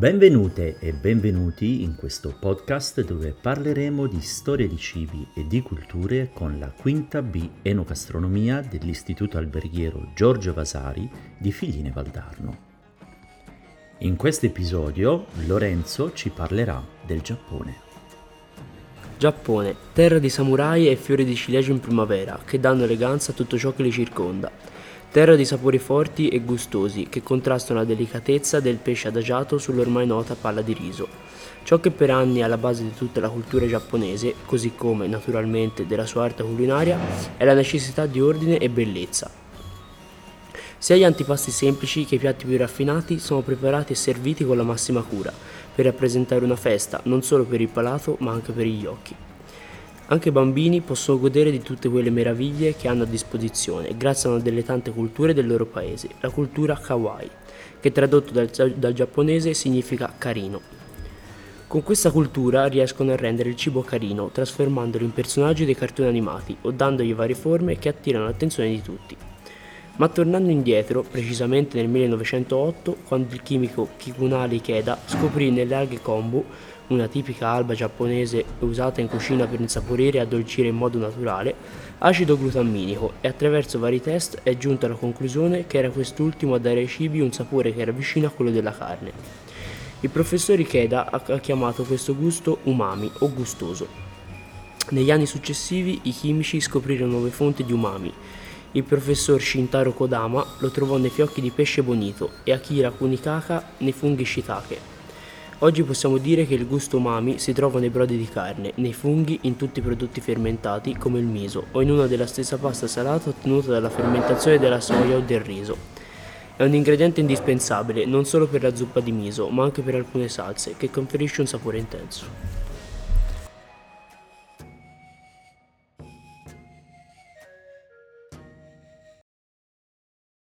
Benvenute e benvenuti in questo podcast dove parleremo di storia di cibi e di culture con la quinta B Enogastronomia dell'Istituto Alberghiero Giorgio Vasari di Figline Valdarno. In questo episodio Lorenzo ci parlerà del Giappone. Giappone, terra di samurai e fiori di ciliegio in primavera che danno eleganza a tutto ciò che li circonda. Terra di sapori forti e gustosi che contrastano la delicatezza del pesce adagiato sull'ormai nota palla di riso. Ciò che per anni è alla base di tutta la cultura giapponese, così come naturalmente della sua arte culinaria, è la necessità di ordine e bellezza, sia gli antipasti semplici che i piatti più raffinati sono preparati e serviti con la massima cura, per rappresentare una festa non solo per il palato ma anche per gli occhi. Anche i bambini possono godere di tutte quelle meraviglie che hanno a disposizione grazie a una delle tante culture del loro paese, la cultura kawaii, che tradotto dal, dal giapponese significa carino. Con questa cultura riescono a rendere il cibo carino, trasformandolo in personaggi dei cartoni animati o dandogli varie forme che attirano l'attenzione di tutti. Ma tornando indietro, precisamente nel 1908, quando il chimico Kikunari Ikeda scoprì nelle alghe kombu, una tipica alba giapponese usata in cucina per insaporire e addolcire in modo naturale, acido glutamminico e attraverso vari test è giunto alla conclusione che era quest'ultimo a dare ai cibi un sapore che era vicino a quello della carne. Il professor Ikeda ha chiamato questo gusto umami o gustoso. Negli anni successivi i chimici scoprirono nuove fonti di umami il professor Shintaro Kodama lo trovò nei fiocchi di pesce bonito e Akira Kunikaka nei funghi shiitake. Oggi possiamo dire che il gusto umami si trova nei brodi di carne, nei funghi, in tutti i prodotti fermentati come il miso o in una della stessa pasta salata ottenuta dalla fermentazione della soia o del riso. È un ingrediente indispensabile non solo per la zuppa di miso, ma anche per alcune salse, che conferisce un sapore intenso.